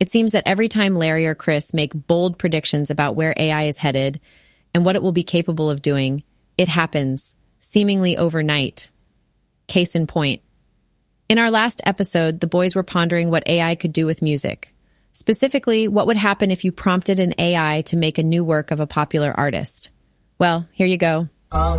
It seems that every time Larry or Chris make bold predictions about where AI is headed and what it will be capable of doing, it happens, seemingly overnight. Case in point. In our last episode, the boys were pondering what AI could do with music. Specifically, what would happen if you prompted an AI to make a new work of a popular artist? Well, here you go. Um,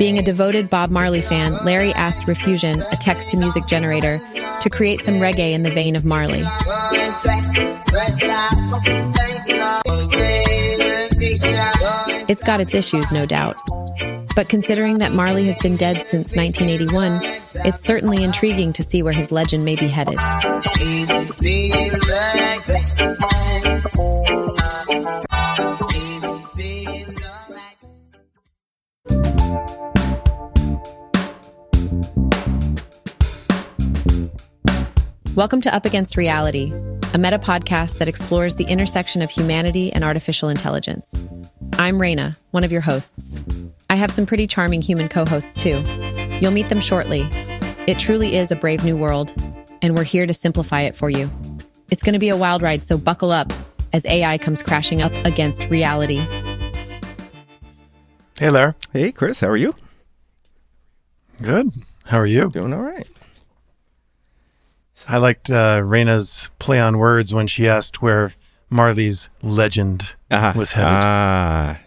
Being a devoted Bob Marley fan, Larry asked Riffusion, a text to music generator, to create some reggae in the vein of Marley. It's got its issues, no doubt. But considering that Marley has been dead since 1981, it's certainly intriguing to see where his legend may be headed. Welcome to Up Against Reality, a meta podcast that explores the intersection of humanity and artificial intelligence. I'm Raina, one of your hosts. I have some pretty charming human co hosts too. You'll meet them shortly. It truly is a brave new world, and we're here to simplify it for you. It's going to be a wild ride, so buckle up as AI comes crashing up against reality. Hey, Larry. Hey, Chris, how are you? Good. How are you? Doing all right. I liked uh, Raina's play on words when she asked where Marley's legend Ah, was headed. Ah,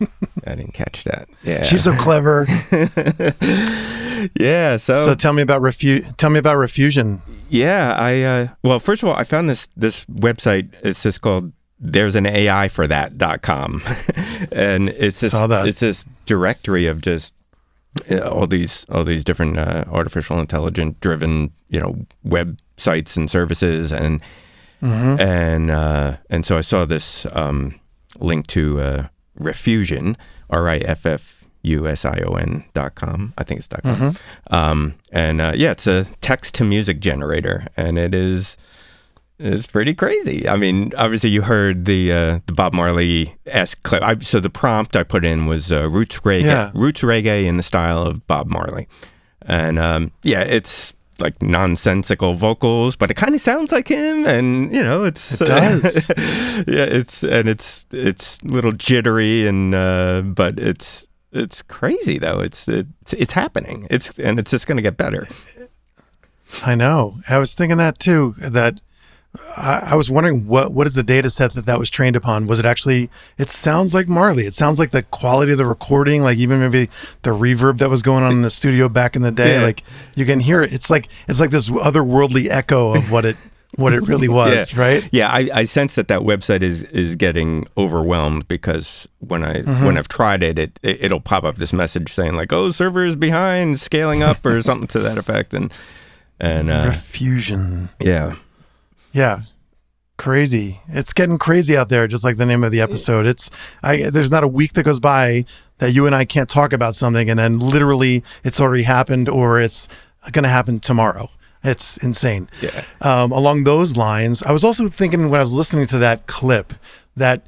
I didn't catch that. Yeah, She's so clever. yeah. So, so tell me about refu- Tell me about Riffusion. yeah, I uh, well, first of all, I found this this website. It's just called there's an AI for that.com. and it's this Saw that. it's this directory of just all these all these different uh, artificial intelligent driven you know websites and services and and uh, and so I saw this um, link to uh, Riffusion R I F F U S I O N dot com I think it's dot com. Um, and uh, yeah it's a text to music generator and it is it's pretty crazy. I mean, obviously, you heard the uh, the Bob Marley esque clip. I, so the prompt I put in was uh, roots reggae, Yeah. roots reggae in the style of Bob Marley, and um, yeah, it's like nonsensical vocals, but it kind of sounds like him, and you know, it's It does. yeah, it's and it's it's a little jittery, and uh, but it's it's crazy though. It's it's it's happening. It's and it's just going to get better. I know. I was thinking that too. That I, I was wondering what what is the data set that that was trained upon? Was it actually? It sounds like Marley. It sounds like the quality of the recording, like even maybe the reverb that was going on in the studio back in the day. Yeah. Like you can hear it. It's like it's like this otherworldly echo of what it what it really was. yeah. Right? Yeah, I, I sense that that website is is getting overwhelmed because when I Mm-hmm. when I've tried it, it, it it'll pop up this message saying like, "Oh, server is behind, scaling up" or something to that effect, and and uh, Riffusion. yeah, Yeah. Crazy. It's getting crazy out there, just like the name of the episode. It's I there's not a week that goes by that you and I can't talk about something and then literally it's already happened or it's gonna happen tomorrow. It's insane. Yeah. Um, along those lines, I was also thinking when I was listening to that clip that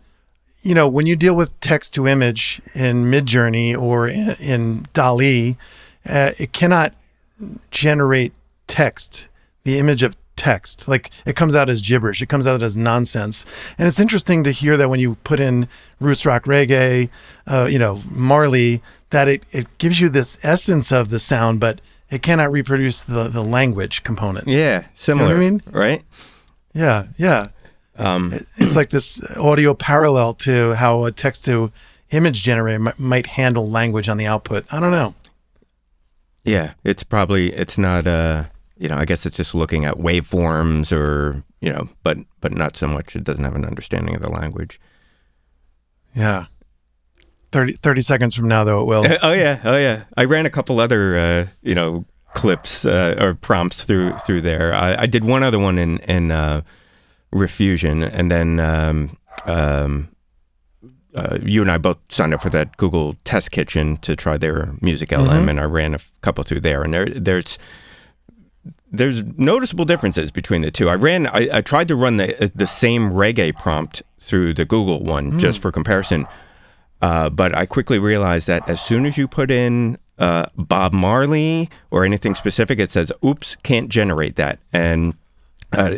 you know, when you deal with text to image in Midjourney or in, in DALL-E, uh, it cannot generate text, the image of text. Like it comes out as gibberish, it comes out as nonsense. And it's interesting to hear that when you put in roots rock reggae, uh, you know, Marley, that it, it gives you this essence of the sound, but it cannot reproduce the, the language component. yeah, similar. I mean? right? Yeah, yeah. Um, It's like this audio parallel to how a text to image generator mi- might handle language on the output. I don't know. yeah, it's probably it's not uh you know I guess it's just looking at waveforms or you know, but but not so much. It doesn't have an understanding of the language. Yeah. 30, 30 seconds from now, though, it will. oh yeah, oh yeah. I ran a couple other uh, you know clips uh, or prompts through through there. I, I did one other one in in uh, Riffusion, and then um, um, uh, you and I both signed up for that Google Test Kitchen to try their MusicLM, and I ran a f- couple through there, and there there's there's noticeable differences between the two. I ran, I, I tried to run the the same reggae prompt through the Google one just for comparison, uh, but I quickly realized that as soon as you put in uh, Bob Marley or anything specific, it says, "Oops, can't generate that." And uh,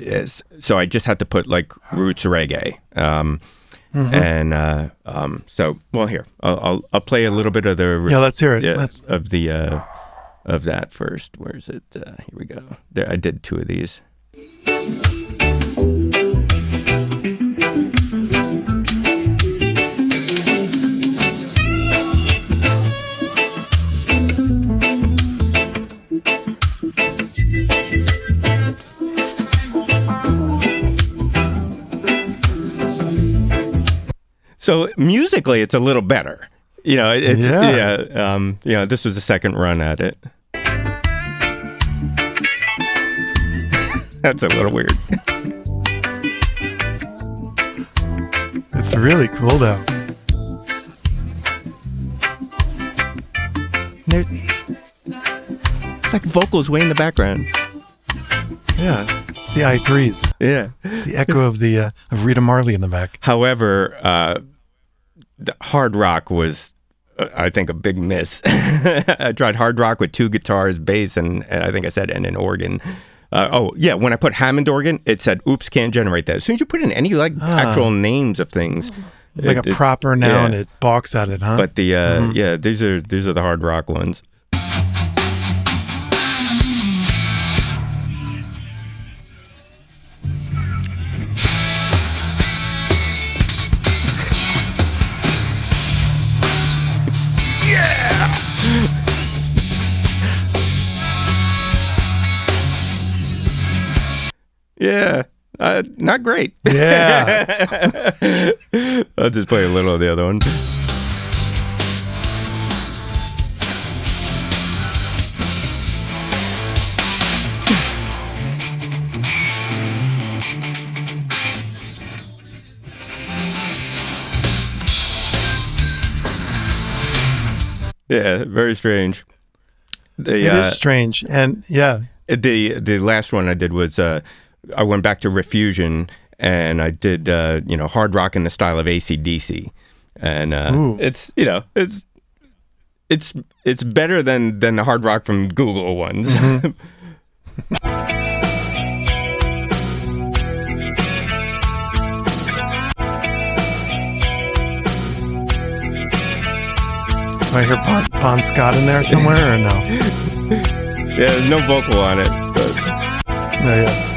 so I just had to put like roots reggae. Um, And uh, um, so, well, here I'll, I'll I'll play a little bit of the Yeah, let's hear it. Let's. of the uh, of that first. Where is it? Uh, here we go. There, I did two of these. So musically, it's a little better. You know, it's Yeah. yeah. um, you know, this was the second run at it. That's a little weird. It's really cool though. There, it's like vocals way in the background. Yeah, it's the I-Threes. Yeah. It's the echo of the uh, of Rita Marley in the back. However, uh, the hard rock was, uh, I think, a big miss. I tried hard rock with two guitars, bass, and, and I think I said and an organ. Uh, oh yeah, when I put Hammond organ, it said, "Oops, can't generate that." As soon as you put in any like actual names of things, Like it- a proper noun, yeah. it balks at it, huh? But the uh, yeah, these are these are the hard rock ones. Yeah, uh, not great. yeah, I'll just play a little of the other one. Yeah, very strange. The, it uh, is strange, and yeah, the the last one I did was uh, I went back to Riffusion and I did uh, you know hard rock in the style of AC/DC, and uh, it's you know it's it's it's better than than the hard rock from Google ones. do I hear Bon, bon Scott in there somewhere or no? yeah, no vocal on it. But No, yeah.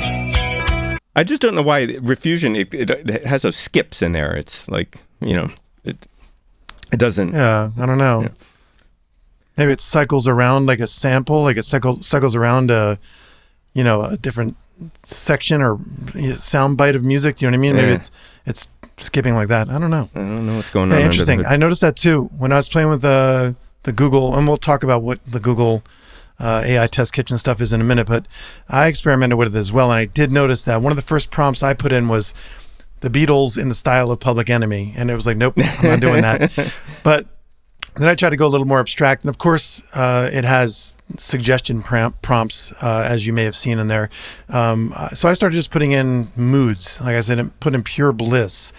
I just don't know why Riffusion it, it, it has those skips in there. It's like you know it it doesn't. Yeah, I don't know. Maybe it cycles around like a sample, like it cycle, cycles around a, you know, a different section or sound bite of music. Do you know what I mean? Maybe Yeah. it's it's skipping like that. I don't know. I don't know what's going on. Hey, interesting. I noticed that too when I was playing with the the Google, and we'll talk about what the Google uh, AI Test Kitchen stuff is in a minute. But I experimented with it as well, and I did notice that one of the first prompts I put in was the Beatles in the style of Public Enemy, and it was like, nope, I'm not doing that. but then I tried to go a little more abstract, and of course, uh, it has suggestion prom- prompts, uh, as you may have seen in there. Um, uh, so I started just putting in moods. Like I said, put in pure bliss,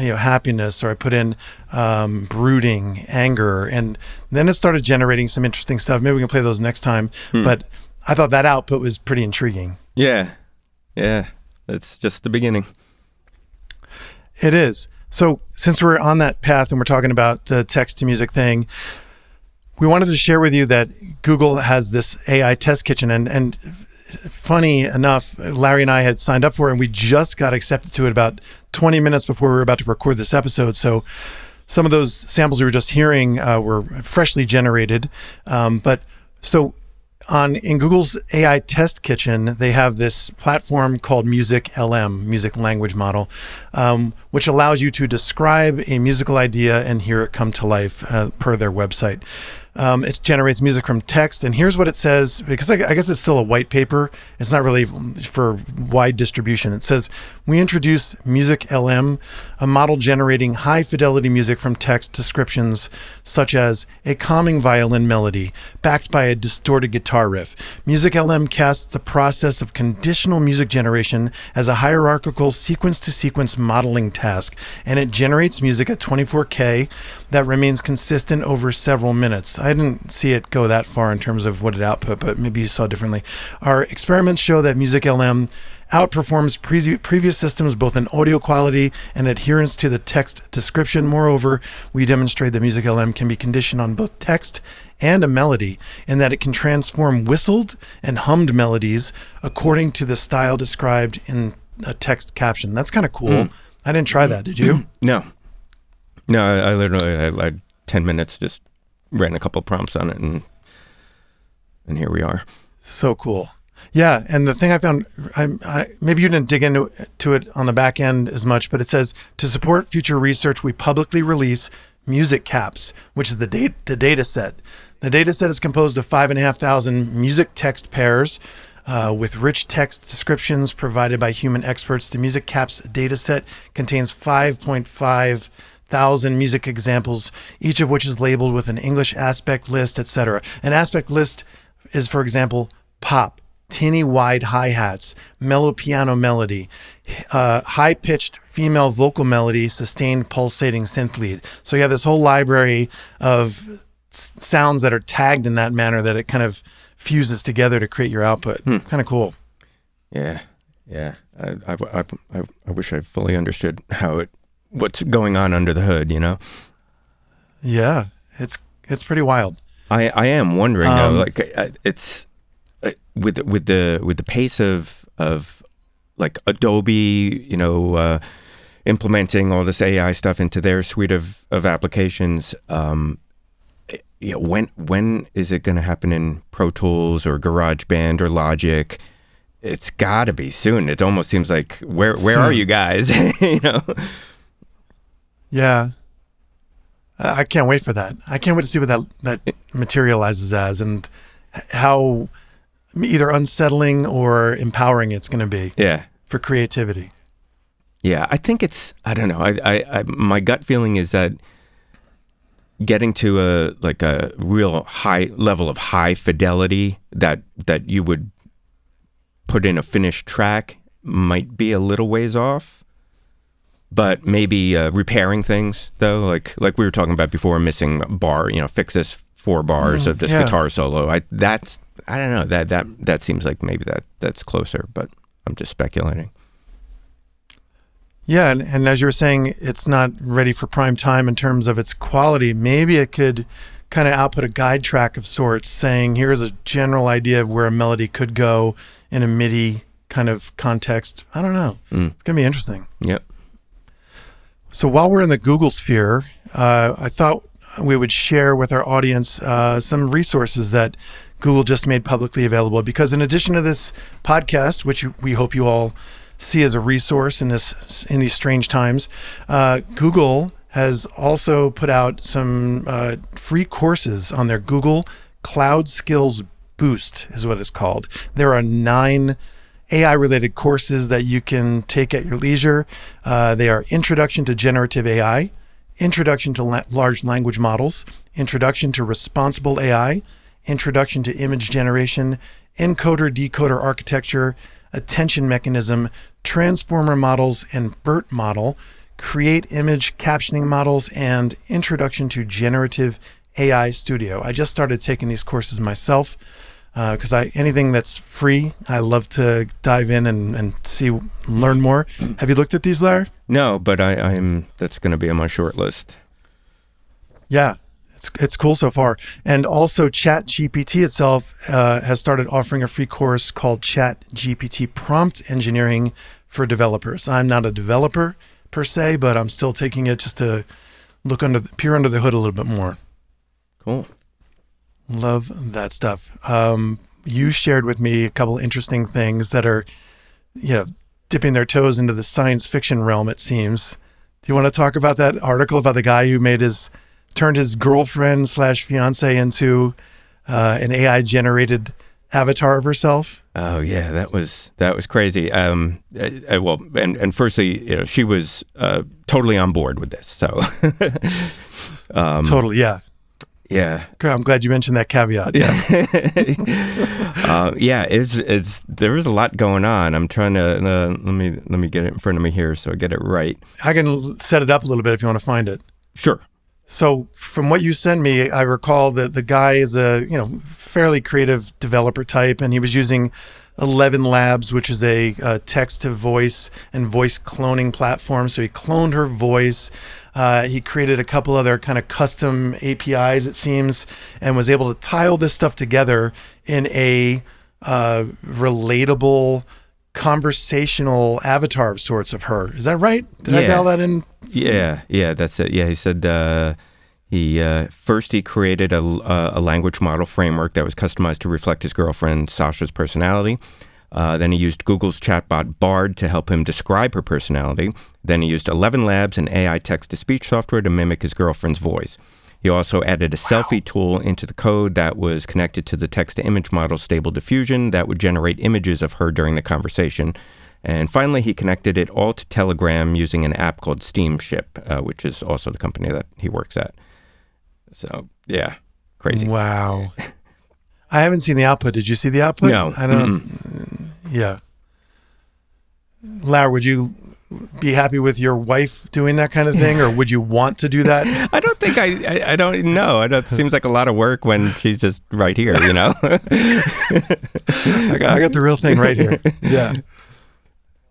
you know, happiness, or I put in um, brooding, anger, and then it started generating some interesting stuff. Maybe we can play those next time. But I thought that output was pretty intriguing. Yeah, yeah. That's just the beginning. It is. So, since we're on that path and we're talking about the text to music thing, we wanted to share with you that Google has this AI test kitchen. And, and funny enough, Larry and I had signed up for it and we just got accepted to it about 20 minutes before we were about to record this episode. So, some of those samples we were just hearing uh, were freshly generated. Um, but so on in Google's AI Test Kitchen, they have this platform called MusicLM, Music Language Model, um, which allows you to describe a musical idea and hear it come to life uh, per their website. Um, it generates music from text, and here's what it says because I, I guess it's still a white paper. It's not really for wide distribution. It says we introduce MusicLM, a model generating high fidelity music from text descriptions such as a calming violin melody backed by a distorted guitar riff. MusicLM casts the process of conditional music generation as a hierarchical sequence to sequence modeling task, and it generates music at 24K that remains consistent over several minutes. I didn't see it go that far in terms of what it output, but maybe you saw differently. Our experiments show that MusicLM outperforms pre- previous systems both in audio quality and adherence to the text description. Moreover, we demonstrate that MusicLM can be conditioned on both text and a melody, and that it can transform whistled and hummed melodies according to the style described in a text caption. That's kind of cool. Mm. I didn't try that. Did you? No. No, I, I literally I, I, ten minutes just ran a couple prompts on it, and and here we are. So cool. Yeah, and the thing I found, I, I, maybe you didn't dig into to it on the back end as much, but it says to support future research, we publicly release MusicCaps, which is the data the data set. The data set is composed of five and a half thousand music text pairs. Uh, with rich text descriptions provided by human experts, the MusicCaps dataset contains 5.5 thousand music examples, each of which is labeled with an English aspect list, etc. An aspect list is, for example, pop, tinny wide hi hats, mellow piano melody, uh, high pitched female vocal melody, sustained pulsating synth lead. So you have this whole library of s- sounds that are tagged in that manner that it kind of fuses together to create your output. Hmm. Kind of cool. Yeah, yeah. I, I, I, I wish I fully understood how it what's going on under the hood. You know. Yeah, it's it's pretty wild. I I am wondering um, though, like it's uh, with with the with the pace of of like Adobe, you know, uh, implementing all this AI stuff into their suite of of applications. Um, yeah, when when is it going to happen in Pro Tools or GarageBand or Logic? It's got to be soon. It almost seems like where where soon. are you guys? you know. Yeah, I can't wait for that. I can't wait to see what that that materializes as and how either unsettling or empowering it's going to be. Yeah. For creativity. Yeah, I think it's. I don't know. I, I, I, my gut feeling is that getting to a like a real high level of high fidelity that that you would put in a finished track might be a little ways off but maybe uh, repairing things though like like we were talking about before missing bar you know fix this four bars mm, of this yeah. guitar solo i that's i don't know that that that seems like maybe that that's closer but i'm just speculating yeah, and, and as you were saying, it's not ready for prime time in terms of its quality. Maybe it could kind of output a guide track of sorts, saying here's a general idea of where a melody could go in a MIDI kind of context. I don't know. Mm. It's gonna be interesting. Yep. So while we're in the Google sphere, uh, I thought we would share with our audience uh, some resources that Google just made publicly available. Because in addition to this podcast, which we hope you all see as a resource in this in these strange times. Uh, Google has also put out some uh, free courses on their Google Cloud Skills Boost, is what it's called. There are nine AI related courses that you can take at your leisure. Uh, they are Introduction to Generative AI, Introduction to La- Large Language Models, Introduction to Responsible AI, Introduction to Image Generation, Encoder Decoder Architecture, attention mechanism, transformer models, and BERT model, create image captioning models, and introduction to generative AI Studio. I just started taking these courses myself because uh, I anything that's free, I love to dive in and, and see learn more. Have you looked at these, Larry? No, but I, I'm that's going to be on my short list. Yeah, it's, it's cool so far. And also, ChatGPT itself uh, has started offering a free course called Chat GPT Prompt Engineering for Developers. I'm not a developer per se, but I'm still taking it just to look under the, peer under the hood a little bit more. Cool. Love that stuff. Um, you shared with me a couple interesting things that are, you know, dipping their toes into the science fiction realm. It seems. Do you want to talk about that article about the guy who made his turned his girlfriend slash fiance into uh, an AI generated avatar of herself. Oh yeah, that was that was crazy. Um, uh, uh, well, and and firstly, you know, she was uh, totally on board with this. So, um, totally, yeah, yeah. I'm glad you mentioned that caveat. Yeah, uh, yeah. It's it's there is a lot going on. I'm trying to uh, let me let me get it in front of me here so I get it right. I can set it up a little bit if you want to find it. Sure. So from what you sent me, I recall that the guy is a you know fairly creative developer type, and he was using Eleven Labs, which is a, a text to voice and voice cloning platform. So he cloned her voice. Uh, he created a couple other kind of custom APIs, it seems, and was able to tie all this stuff together in a uh, relatable conversational avatar of sorts of her. Is that right? Did I Yeah. dial that in? Yeah, yeah, that's it. Yeah, he said uh, he uh, first he created a, a language model framework that was customized to reflect his girlfriend Sasha's personality. Uh, then he used Google's chatbot Bard to help him describe her personality. Then he used Eleven Labs and AI text to speech software to mimic his girlfriend's voice. He also added a selfie tool into the code that was connected to the text to image model Stable Diffusion that would generate images of her during the conversation. And finally, he connected it all to Telegram using an app called Steamship, uh, which is also the company that he works at. So, yeah, crazy. Wow. I haven't seen the output. Did you see the output? No. I don't. Yeah. Lar, would you be happy with your wife doing that kind of thing, or would you want to do that? I don't think I, I, I don't know. I don't, it seems like a lot of work when she's just right here, you know? I got, I got the real thing right here. Yeah.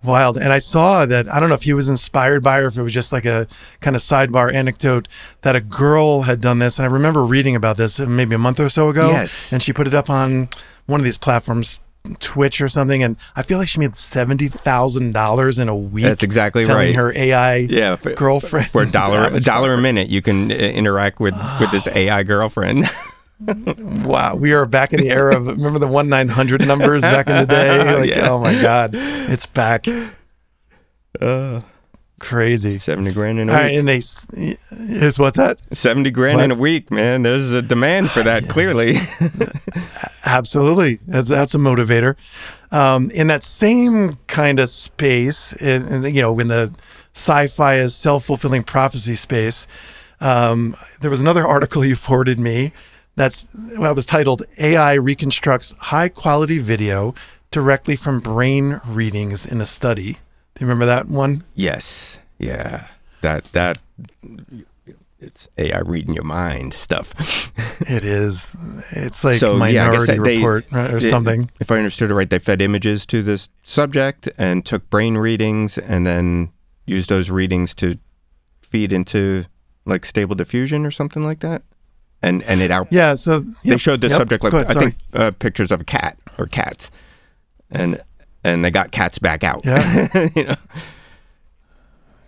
Wild. And I saw that, I don't know if he was inspired by her, if it was just like a kind of sidebar anecdote that a girl had done this. And I remember reading about this maybe a month or so ago. Yes. And she put it up on one of these platforms, Twitch or something. And I feel like she made $70,000 in a week. That's exactly selling right. her AI yeah. for- girlfriend. For a dollar, a dollar a minute, you can uh, interact with, with this AI girlfriend. Wow, we are back in the era of remember the one nine hundred numbers back in the day. Like, Yeah. oh my god, it's back. uh, Crazy. 70 grand in a week. right, and they is what's that? 70 grand in a week, man. There's a demand for that, clearly. Absolutely, that's, that's a motivator. Um, in that same kind of space, in, in, you know, in the sci-fi as self-fulfilling prophecy space, um, there was another article you forwarded me. That's well, it was titled "AI reconstructs high-quality video directly from brain readings in a study." Do you remember that one? yes. Yeah. That, that, it's AI reading your mind stuff. It is. It's like So, yeah, Minority they- Report right, or They- something. If I understood it right, they fed images to this subject and took brain readings and then used those readings to feed into like stable diffusion or something like that. And and it out. Yeah. So They yep, showed the yep. subject like ahead, I think uh, pictures of a cat or cats, and and they got cats back out. Yeah. you know.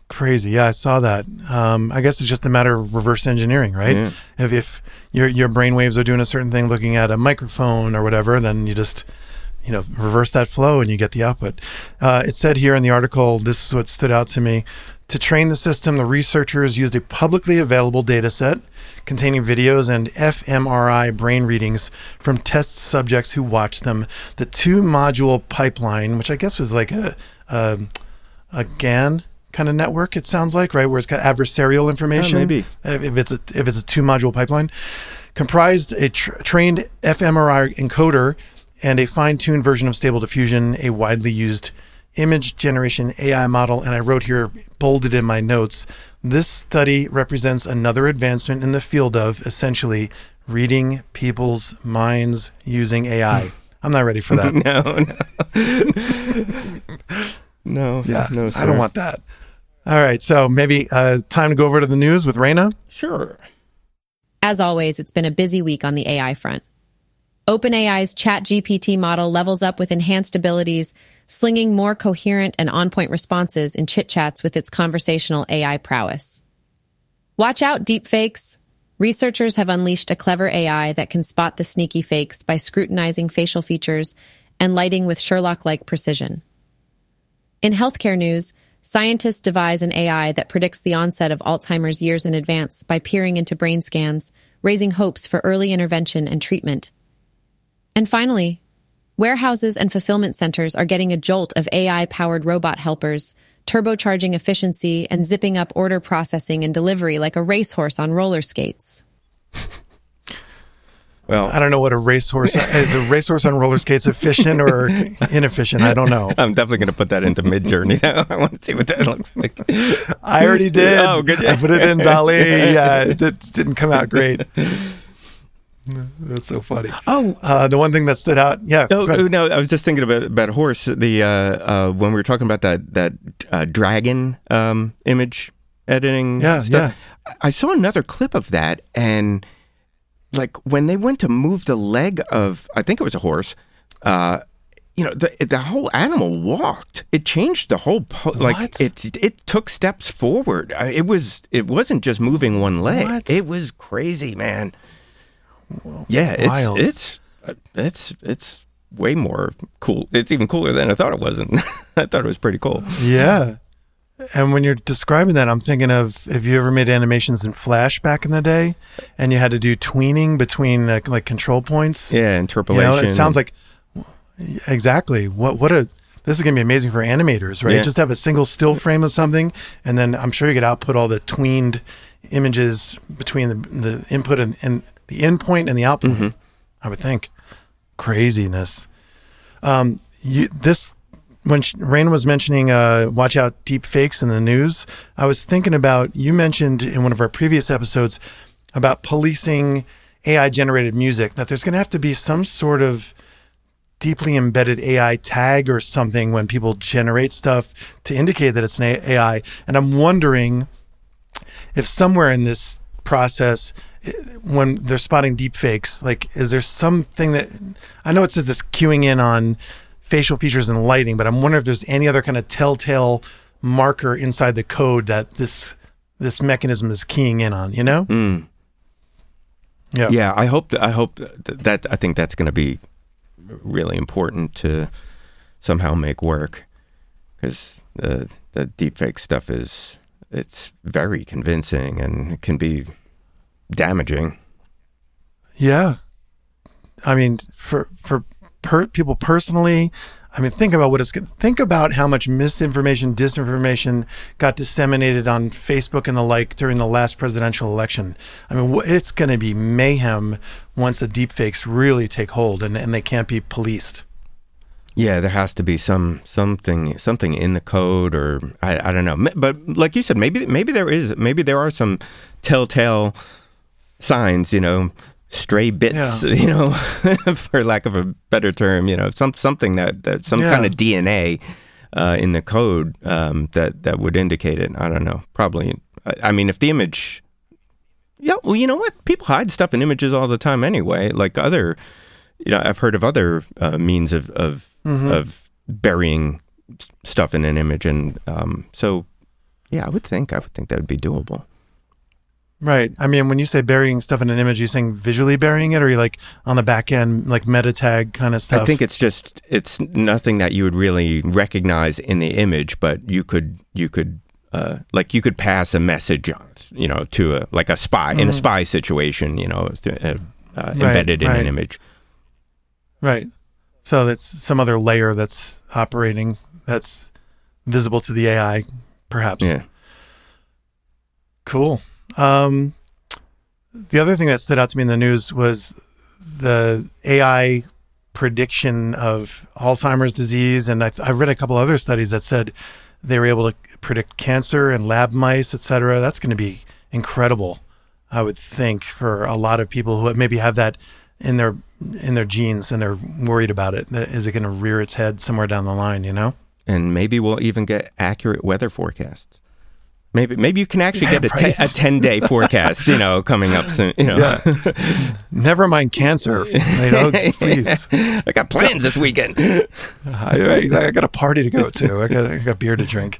Crazy. Yeah, I saw that. Um, I guess it's just a matter of reverse engineering, right? Yeah. If, if your your brain waves are doing a certain thing, looking at a microphone or whatever, then you just you know reverse that flow and you get the output. Uh, it said here in the article, this is what stood out to me. To train the system, the researchers used a publicly available data set containing videos and fMRI brain readings from test subjects who watched them. The two module pipeline, which I guess was like a, a, a GAN kind of network, it sounds like, right? Where it's got adversarial information. maybe. If if it's a, if it's a two module pipeline, comprised a tr- trained fMRI encoder and a fine tuned version of Stable Diffusion, a widely used image generation AI model. And I wrote here, bolded in my notes, this study represents another advancement in the field of essentially reading people's minds using AI. I'm not ready for that. No, no, no, Yeah, no. I don't want that. All right, so maybe uh, time to go over to the news with Raina. Sure. As always, it's been a busy week on the AI front. OpenAI's ChatGPT model levels up with enhanced abilities, slinging more coherent and on point responses in chit chats with its conversational AI prowess. Watch out, deepfakes! Researchers have unleashed a clever AI that can spot the sneaky fakes by scrutinizing facial features and lighting with Sherlock like precision. In healthcare news, scientists devise an AI that predicts the onset of Alzheimer's years in advance by peering into brain scans, raising hopes for early intervention and treatment. And finally, warehouses and fulfillment centers are getting a jolt of AI powered robot helpers, turbocharging efficiency and zipping up order processing and delivery like a racehorse on roller skates. Well, I don't know what a racehorse is. A racehorse on roller skates efficient or inefficient? I don't know. I'm definitely going to put that into Midjourney. I want to see what that looks like. I already did. Oh, good. I put it in DALL-E. Yeah, it did, didn't come out great. That's so funny. Oh, Uh, the one thing that stood out, yeah. Oh, oh, no! I was just thinking about about horse. The uh, uh, when we were talking about that that uh, DragGAN um, image editing. Yeah, stuff, I I saw another clip of that, and like when they went to move the leg of, I think it was a horse. Uh, you know, the the whole animal walked. It changed the whole po- like What? it it took steps forward. It was it wasn't just moving one leg. What? It was crazy, man. Yeah, it's Wild. it's uh, it's it's way more cool. It's even cooler than I thought it was, and I thought it was pretty cool. Yeah. And when you're describing that, I'm thinking of have you ever made animations in Flash back in the day, and you had to do tweening between uh, like control points. Yeah, You interpolation. know, it sounds like exactly what what a this is gonna be amazing for animators, right? Yeah. Just have a single still frame of something, and then I'm sure you could output all the tweened images between the the input and, and the in point and the output. Mm-hmm. I would think craziness. Um, you this when Rain was mentioning uh, watch out deep fakes in the news, I was thinking about you mentioned in one of our previous episodes about policing AI generated music that there's going to have to be some sort of deeply embedded AI tag or something when people generate stuff to indicate that it's an AI. And I'm wondering if somewhere in this process, when they're spotting deep fakes, like, is there something that I know it says it's queuing in on facial features and lighting, but I'm wondering if there's any other kind of telltale marker inside the code that this this mechanism is keying in on, you know? Mm. Yeah. Yeah, I hope that, I hope that, that I think that's going to be really important to somehow make work because the the deepfake stuff is it's very convincing and it can be damaging. Yeah. I mean, for for per, people personally, I mean, think about what it's going to think about how much misinformation, disinformation got disseminated on Facebook and the like during the last presidential election. I mean, it's going to be mayhem once the deepfakes really take hold and, and they can't be policed. Yeah, there has to be some something something in the code, or I, I don't know. But like you said, maybe maybe there is maybe there are some telltale signs. You know, stray bits. Yeah. You know, for lack of a better term. You know, some something that, that some Yeah. kind of DNA uh, in the code um, that that would indicate it. I don't know. Probably. I, I mean, if the image. Yeah, well, you know what? People hide stuff in images all the time anyway. Like other, you know, I've heard of other uh, means of of, of burying stuff in an image, and um, so yeah, I would think I would think that would be doable. Right. I mean, when you say burying stuff in an image, you saying visually burying it, or you like on the back end, like meta tag kind of stuff? I think it's just it's nothing that you would really recognize in the image, but you could you could uh, like you could pass a message, you know, to a like a spy in a spy situation, you know, to, uh, uh, embedded in right. an image. Right. So that's some other layer that's operating that's visible to the AI, perhaps. Yeah. Cool. Um, the other thing that stood out to me in the news was the AI prediction of Alzheimer's disease, and I, I read a couple other studies that said they were able to predict cancer and lab mice, et cetera. That's going to be incredible, I would think, for a lot of people who maybe have that in their in their genes and they're worried about it. Is it going to rear its head somewhere down the line? You know? and maybe we'll even get accurate weather forecasts. Maybe maybe you can actually Yeah, get a, te- a ten day forecast, you know, coming up soon. You know, Never mind cancer. You know, please. I got plans this weekend. I, I, I got a party to go to. I got, I got beer to drink.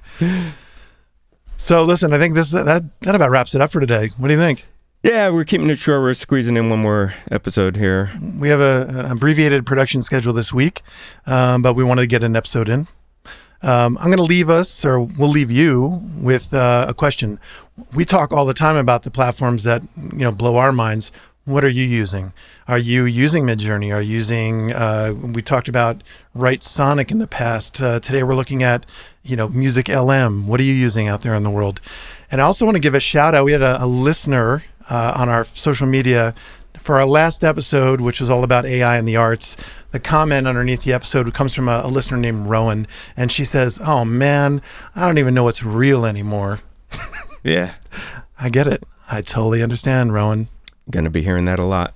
So listen, I think this that that about wraps it up for today. What do you think? Yeah, we're keeping it short. We're squeezing in one more episode here. We have a, an abbreviated production schedule this week, um, but we wanted to get an episode in. Um, I'm going to leave us, or we'll leave you with uh, a question. We talk all the time about the platforms that you know blow our minds. What are you using? Are you using Midjourney? Are you using? Uh, we talked about Writesonic in the past. Uh, today we're looking at you know MusicLM. What are you using out there in the world? And I also want to give a shout out. We had a, a listener uh, on our social media for our last episode, which was all about AI and the arts, the comment underneath the episode comes from a, a listener named Rowan, and she says, "Oh man, I don't even know what's real anymore." Yeah. I get it. I totally understand, Rowan. Going to be hearing that a lot.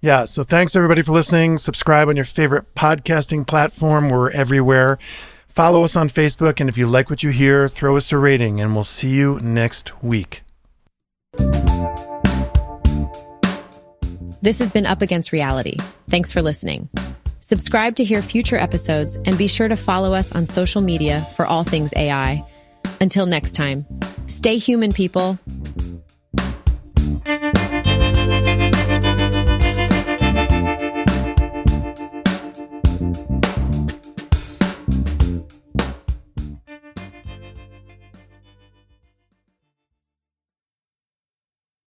Yeah. So thanks everybody for listening. Subscribe on your favorite podcasting platform. We're everywhere. Follow us on Facebook. And if you like what you hear, throw us a rating. And we'll see you next week. This has been Up Against Reality. Thanks for listening. Subscribe to hear future episodes and be sure to follow us on social media for all things AI. Until next time, stay human, people.